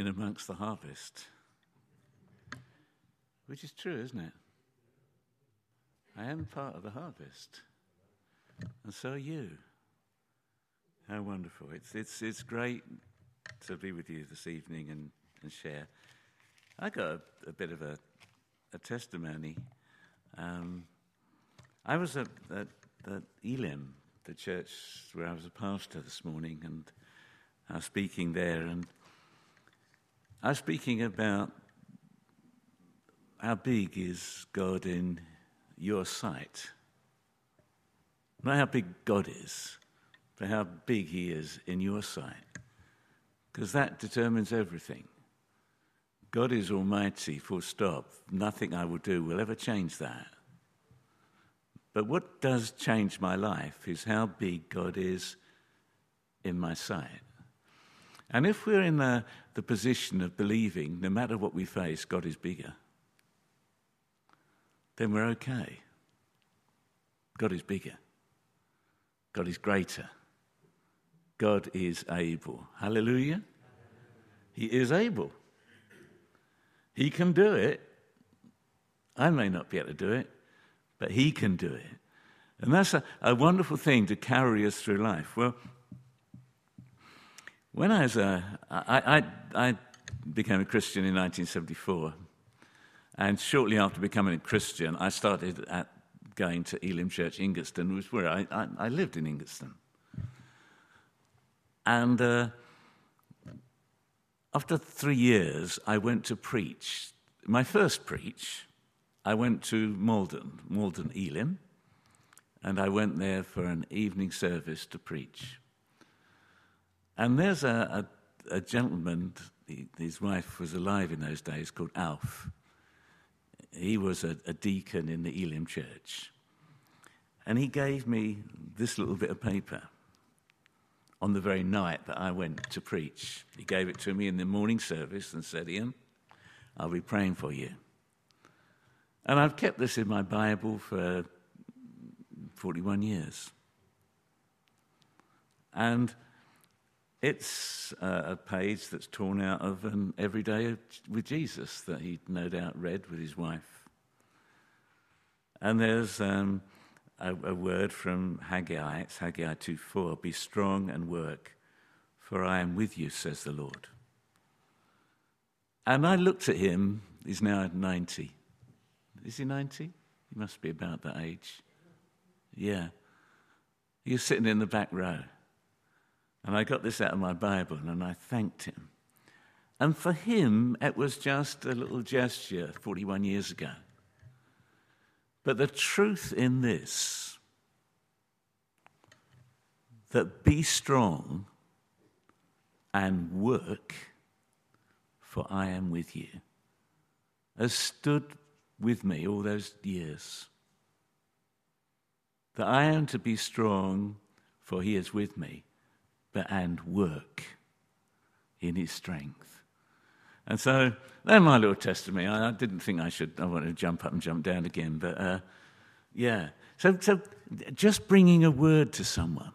in amongst the harvest. Which is true, isn't it? I am part of the harvest. And so are you. How wonderful. It's, it's, it's great to be with you this evening and, and share. I got a, a bit of a, a testimony. Um, I was at, at, at Elim, the church where I was a pastor this morning, and I was speaking there, and I was speaking about how big is God in your sight. Not how big God is, but how big He is in your sight. Because that determines everything. God is almighty, full stop. Nothing I will do will ever change that. But what does change my life is how big God is in my sight. And if we're in the, the position of believing, no matter what we face, God is bigger, then we're okay. God is bigger. God is greater. God is able. Hallelujah. He is able. He can do it. I may not be able to do it, but He can do it. And that's a, a wonderful thing to carry us through life. Well, when I was a, I, I, I became a Christian in 1974, and shortly after becoming a Christian, I started at going to Elim Church, Ingatestone, which where I, I, I lived in Ingatestone. And uh, after three years, I went to preach. My first preach, I went to Maldon, Maldon Elim, and I went there for an evening service to preach. And there's a, a, a gentleman, his wife was alive in those days, called Alf. He was a, a deacon in the Elim church. And he gave me this little bit of paper on the very night that I went to preach. He gave it to me in the morning service and said, Ian, I'll be praying for you. And I've kept this in my Bible for 41 years. And it's a page that's torn out of an everyday with Jesus that he'd no doubt read with his wife. And there's um, a, a word from Haggai. It's Haggai 2:4. Be strong and work, for I am with you, says the Lord. And I looked at him. He's now at 90. Is he 90? He must be about that age. Yeah. Was sitting in the back row. And I got this out of my Bible and I thanked him. And for him, it was just a little gesture 41 years ago. But the truth in this, that be strong and work, for I am with you, has stood with me all those years. That I am to be strong, for he is with me, but and work in his strength. And so, that's my little testimony. I, I, didn't think I should, I wanted to jump up and jump down again, but uh, yeah. So, so, just bringing a word to someone,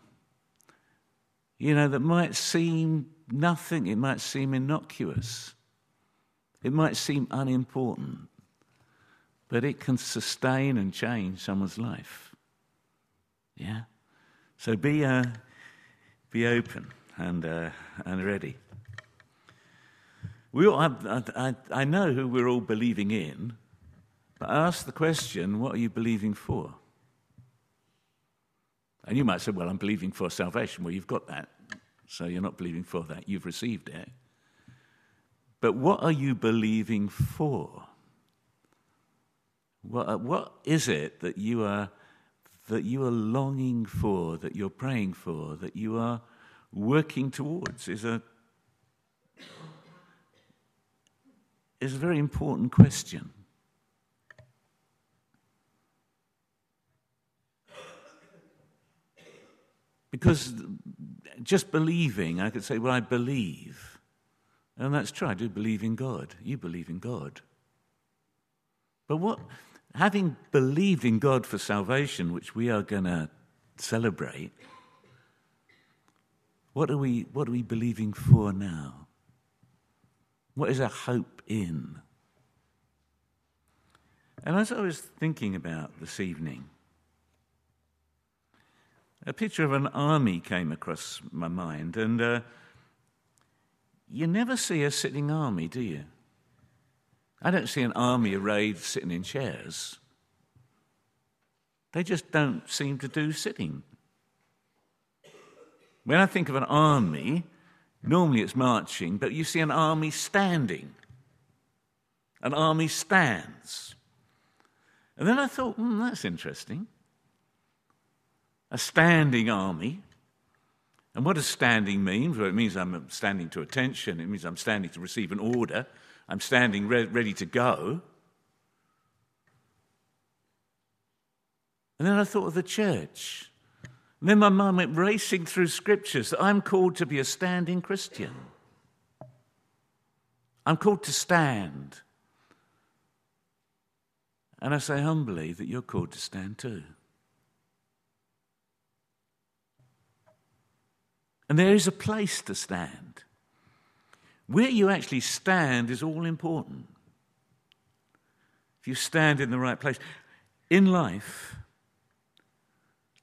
you know, that might seem nothing, it might seem innocuous, it might seem unimportant, but it can sustain and change someone's life. Yeah? So be, uh, be open and, uh, and ready. We all have, I, I know who we're all believing in, but I ask the question what are you believing for? And you might say, well, I'm believing for salvation. Well, you've got that. So you're not believing for that. You've received it. But what are you believing for? What, what is it that you are that you are longing for, that you're praying for, that you are working towards? Is a is a very important question. Because just believing, I could say, well, I believe. And that's true. I do believe in God. You believe in God. But what, having believed in God for salvation, which we are going to celebrate, what are, we, what are we believing for now? What is our hope in? And as I was thinking about this evening, a picture of an army came across my mind, and uh, you never see a sitting army, do you? I don't see an army arrayed sitting in chairs. They just don't seem to do sitting. When I think of an army, normally it's marching, but you see an army standing. An army stands. And then I thought, hmm, that's interesting. A standing army. And what does standing mean? Well, it means I'm standing to attention, it means I'm standing to receive an order, I'm standing re- ready to go. And then I thought of the church. And then my mind went racing through scriptures that I'm called to be a standing Christian. I'm called to stand. And I say humbly that you're called to stand too. And there is a place to stand. Where you actually stand is all important. If you stand in the right place. In life,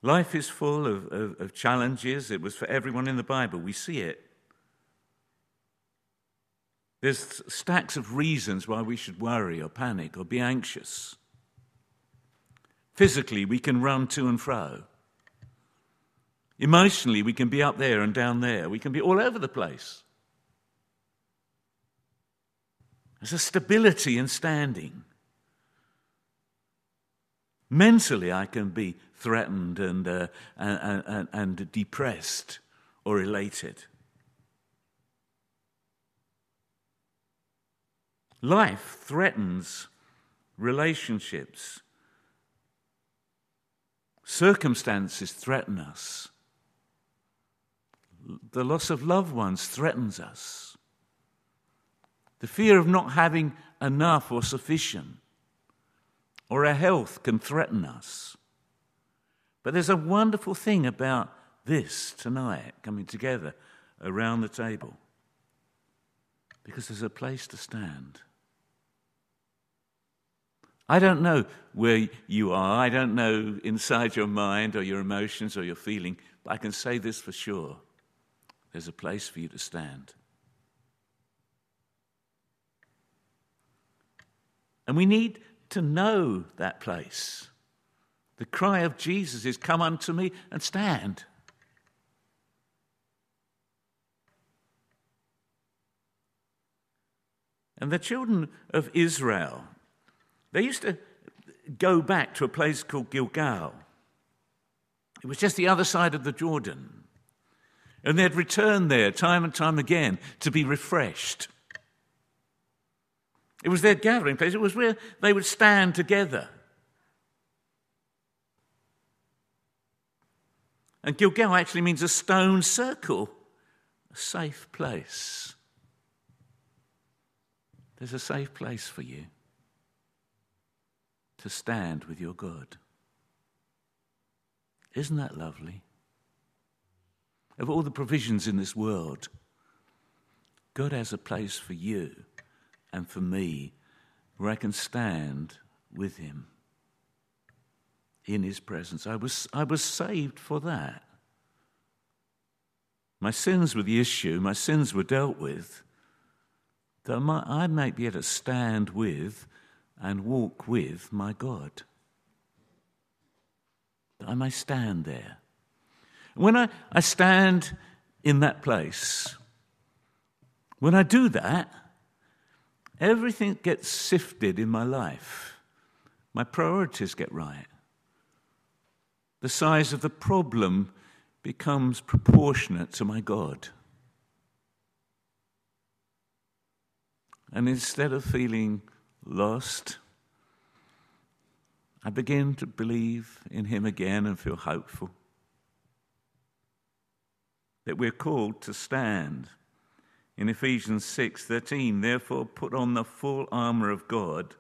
life is full of, of, of challenges. It was for everyone in the Bible. We see it. There's stacks of reasons why we should worry or panic or be anxious. Physically, we can run to and fro. Emotionally, we can be up there and down there. We can be all over the place. There's a stability in standing. Mentally, I can be threatened and, uh, and, and, and depressed or elated. Life threatens relationships Circumstances threaten us. The loss of loved ones threatens us. The fear of not having enough or sufficient, or our health can threaten us. But there's a wonderful thing about this tonight coming together around the table because there's a place to stand. I don't know where you are. I don't know inside your mind or your emotions or your feeling, but I can say this for sure there's a place for you to stand. And we need to know that place. The cry of Jesus is, Come unto me and stand. And the children of Israel they used to go back to a place called Gilgal. It was just the other side of the Jordan. And they'd return there time and time again to be refreshed. It was their gathering place, it was where they would stand together. And Gilgal actually means a stone circle, a safe place. There's a safe place for you to stand with your God. Isn't that lovely? Of all the provisions in this world, God has a place for you and for me where I can stand with Him in His presence. I was, I was saved for that. My sins were the issue, my sins were dealt with. That I might be able to stand with and walk with my God. That I may stand there. When I, I stand in that place, when I do that, everything gets sifted in my life. My priorities get right. The size of the problem becomes proportionate to my God. And instead of feeling lost, I begin to believe in Him again and feel hopeful. That we're called to stand. In Ephesians 6:13, therefore put on the full armor of God,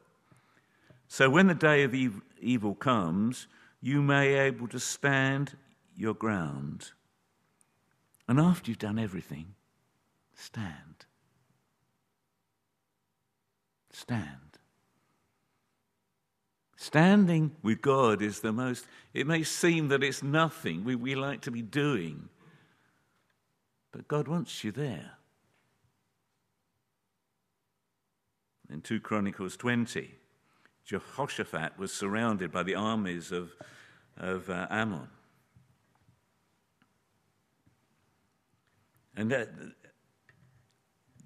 so when the day of evil comes, you may able to stand your ground. And after you've done everything, stand. Stand. Standing with God is the most, it may seem that it's nothing we, we like to be doing, but God wants you there. In 2 Chronicles 20, Jehoshaphat was surrounded by the armies of, of uh, Ammon. And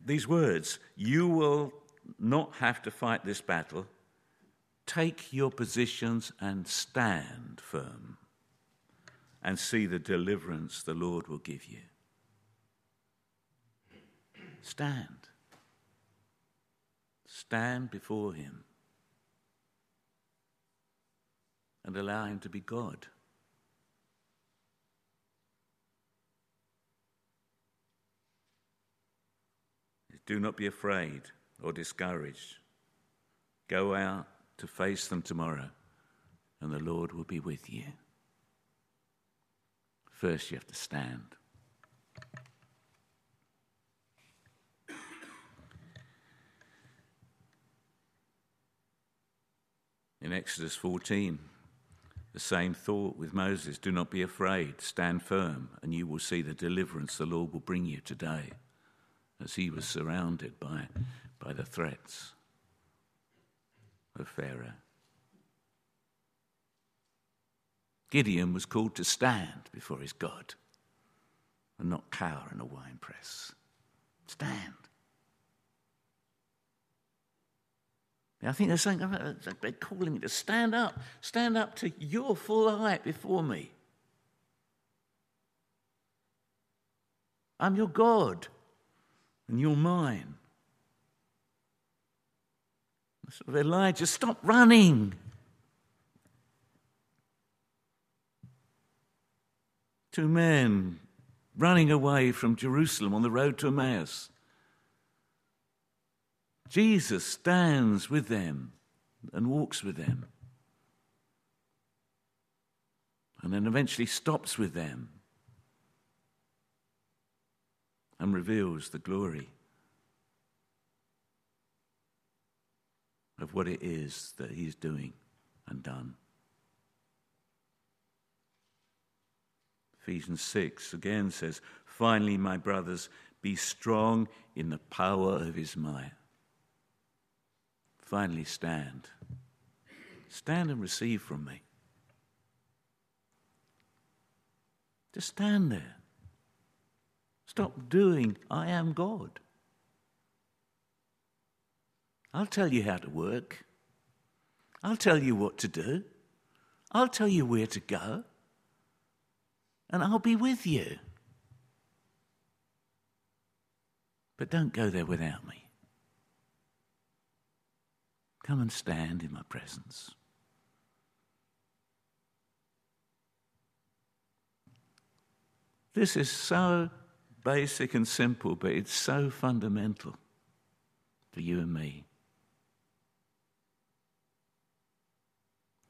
these words, you will not have to fight this battle. Take your positions and stand firm and see the deliverance the Lord will give you. Stand. Stand before Him and allow Him to be God. Do not be afraid or discouraged. Go out to face them tomorrow, and the Lord will be with you. First, you have to stand. In Exodus 14, the same thought with Moses do not be afraid, stand firm, and you will see the deliverance the Lord will bring you today as he was surrounded by, by the threats of Pharaoh. Gideon was called to stand before his God and not cower in a wine press. Stand. I think they're saying, oh, they're calling me to stand up, stand up to your full height before me. I'm your God and you're mine. So Elijah, stop running. Two men running away from Jerusalem on the road to Emmaus. Jesus stands with them and walks with them. And then eventually stops with them and reveals the glory of what it is that he's doing and done. Ephesians 6 again says, Finally, my brothers, be strong in the power of his might. Finally, stand. Stand and receive from me. Just stand there. Stop doing, I am God. I'll tell you how to work. I'll tell you what to do. I'll tell you where to go. And I'll be with you. But don't go there without me. Come and stand in my presence. This is so basic and simple, but it's so fundamental for you and me.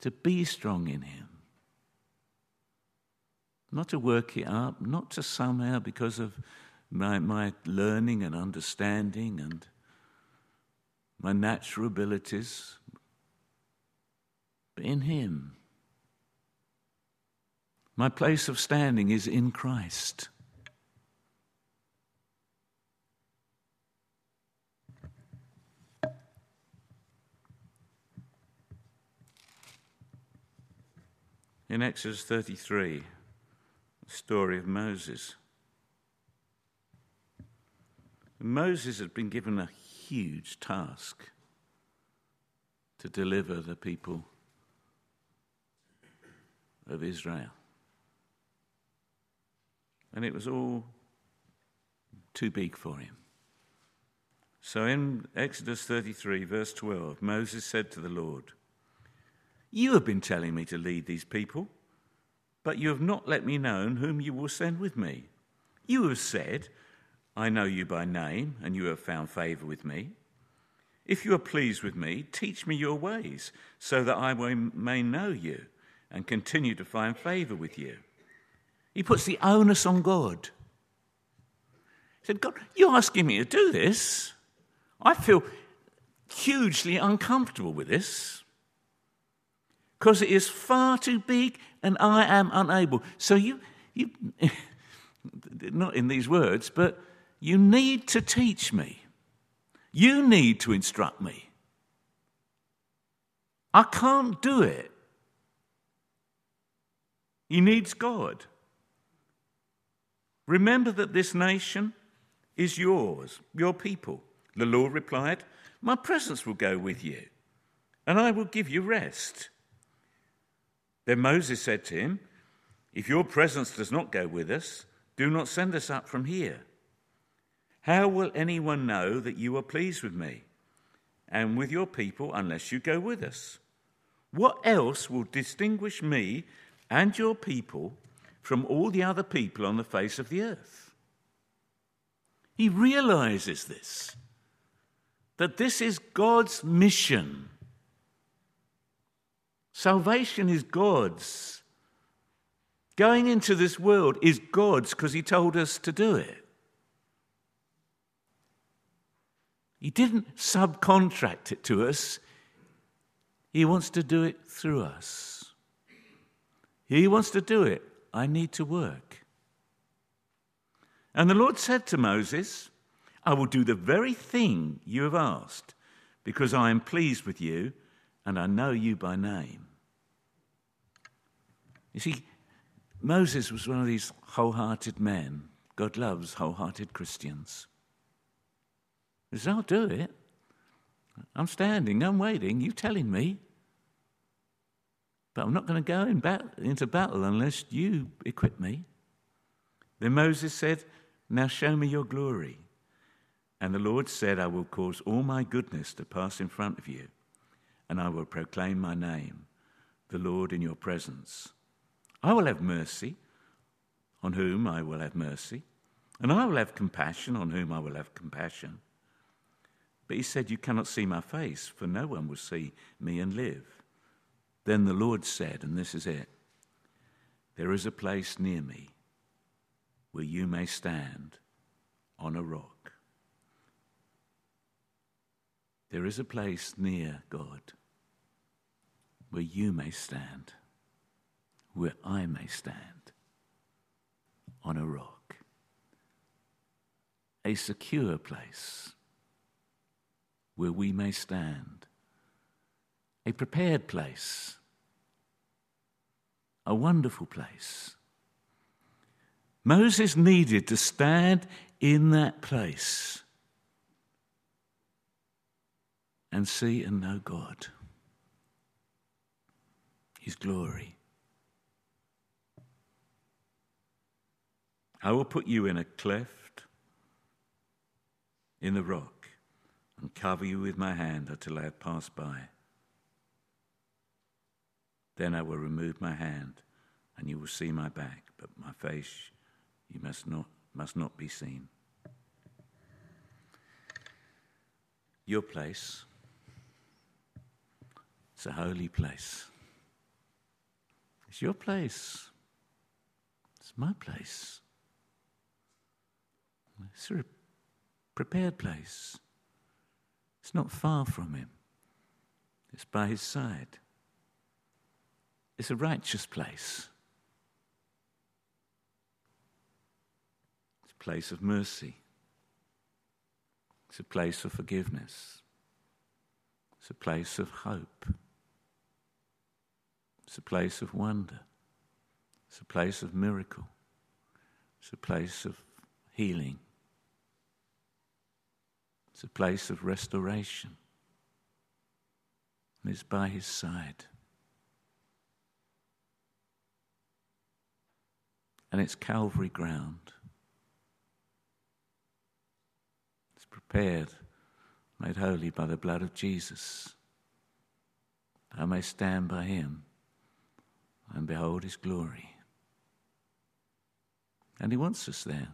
To be strong in Him. Not to work it up, not to somehow, because of my, my learning and understanding and my natural abilities, but in Him. My place of standing is in Christ. In Exodus 33, the story of Moses. Moses had been given a huge task to deliver the people of Israel. And it was all too big for him. So in Exodus 33, verse 12, Moses said to the Lord, you have been telling me to lead these people, but you have not let me know whom you will send with me. You have said, I know you by name, and you have found favor with me. If you are pleased with me, teach me your ways, so that I may know you and continue to find favor with you. He puts the onus on God. He said, God, you're asking me to do this. I feel hugely uncomfortable with this because it is far too big and I am unable. So you, you not in these words, but you need to teach me. You need to instruct me. I can't do it. He needs God. Remember that this nation is yours, your people. The Lord replied, My presence will go with you, and I will give you rest. Then Moses said to him, If your presence does not go with us, do not send us up from here. How will anyone know that you are pleased with me and with your people unless you go with us? What else will distinguish me and your people from all the other people on the face of the earth? He realizes this, that this is God's mission. Salvation is God's. Going into this world is God's because He told us to do it. He didn't subcontract it to us, He wants to do it through us. He wants to do it. I need to work. And the Lord said to Moses, I will do the very thing you have asked, because I am pleased with you and I know you by name. You see, Moses was one of these wholehearted men. God loves wholehearted Christians. He says, I'll do it. I'm standing, I'm waiting, you're telling me. But I'm not going to go in into battle unless you equip me. Then Moses said, Now show me your glory. And the Lord said, I will cause all my goodness to pass in front of you, and I will proclaim my name, the Lord, in your presence. I will have mercy on whom I will have mercy, and I will have compassion on whom I will have compassion. But he said, You cannot see my face, for no one will see me and live. Then the Lord said, and this is it There is a place near me where you may stand on a rock. There is a place near God where you may stand, where I may stand on a rock. A secure place where we may stand a prepared place, a wonderful place. Moses needed to stand in that place and see and know God, His glory. I will put you in a cleft in the rock and cover you with my hand until I have passed by. Then I will remove my hand, and you will see my back, but my face you must not, must not be seen. Your place, it's a holy place. It's your place. It's my place. It's a prepared place. It's not far from him, it's by his side. It's a righteous place. It's a place of mercy. It's a place of forgiveness. It's a place of hope. It's a place of wonder. It's a place of miracle. It's a place of healing. It's a place of restoration. And it's by his side. and it's Calvary ground. It's prepared, made holy by the blood of Jesus. I may stand by him and behold his glory. And he wants us there.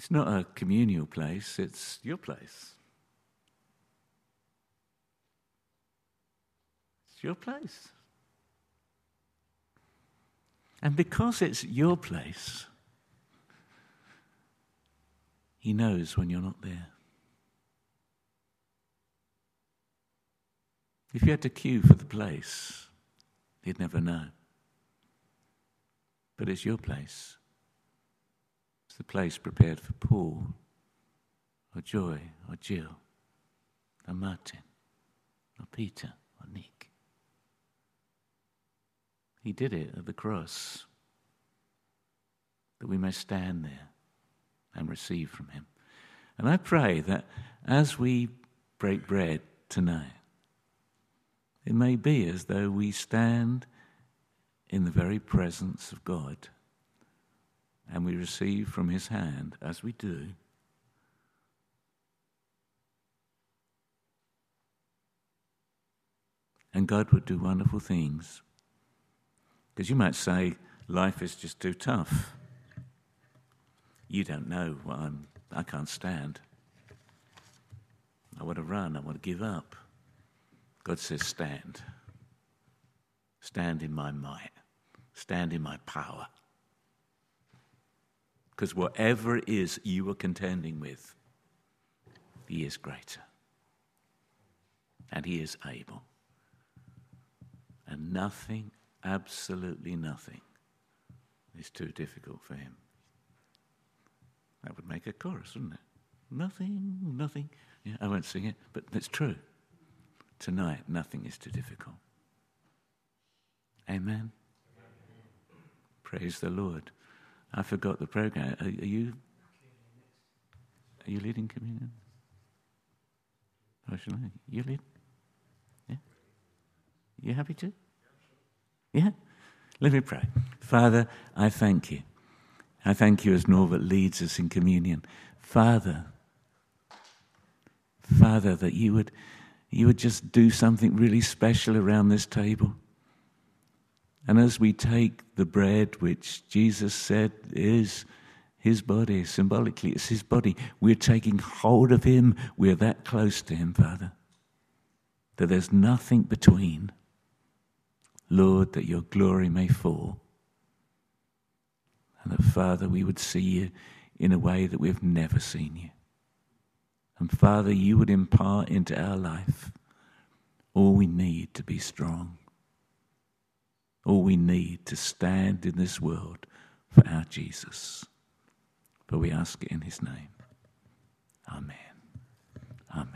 It's not a communal place, it's your place. It's your place. And because it's your place, He knows when you're not there. If you had to queue for the place, He'd never know. But it's your place. The place prepared for Paul, or Joy, or Jill, or Martin, or Peter, or Nick. He did it at the cross that we may stand there and receive from Him. And I pray that as we break bread tonight, it may be as though we stand in the very presence of God and we receive from His hand, as we do, and God would do wonderful things. Because you might say, life is just too tough. You don't know what I'm, I can't stand. I want to run, I want to give up. God says, Stand. Stand in my might, stand in my power. Because whatever it is you are contending with, He is greater. And He is able. And nothing, absolutely nothing, is too difficult for Him. That would make a chorus, wouldn't it? Nothing, nothing. Yeah, I won't sing it, but it's true. Tonight, nothing is too difficult. Amen. Praise the Lord. I forgot the program. Are, are you? Are you leading communion? Oh, or shall I? You lead? Yeah. You happy to? Yeah. Let me pray. Father, I thank you I thank you as Norbert leads us in communion. Father, Father, that you would, you would just do something really special around this table. And as we take the bread, which Jesus said is his body, symbolically, it's his body, we're taking hold of him. We're that close to him, Father, that there's nothing between. Lord, that your glory may fall and that, Father, we would see you in a way that we've never seen you. And Father, you would impart into our life all we need to be strong, all we need to stand in this world for our Jesus. But we ask it in his name. Amen. Amen.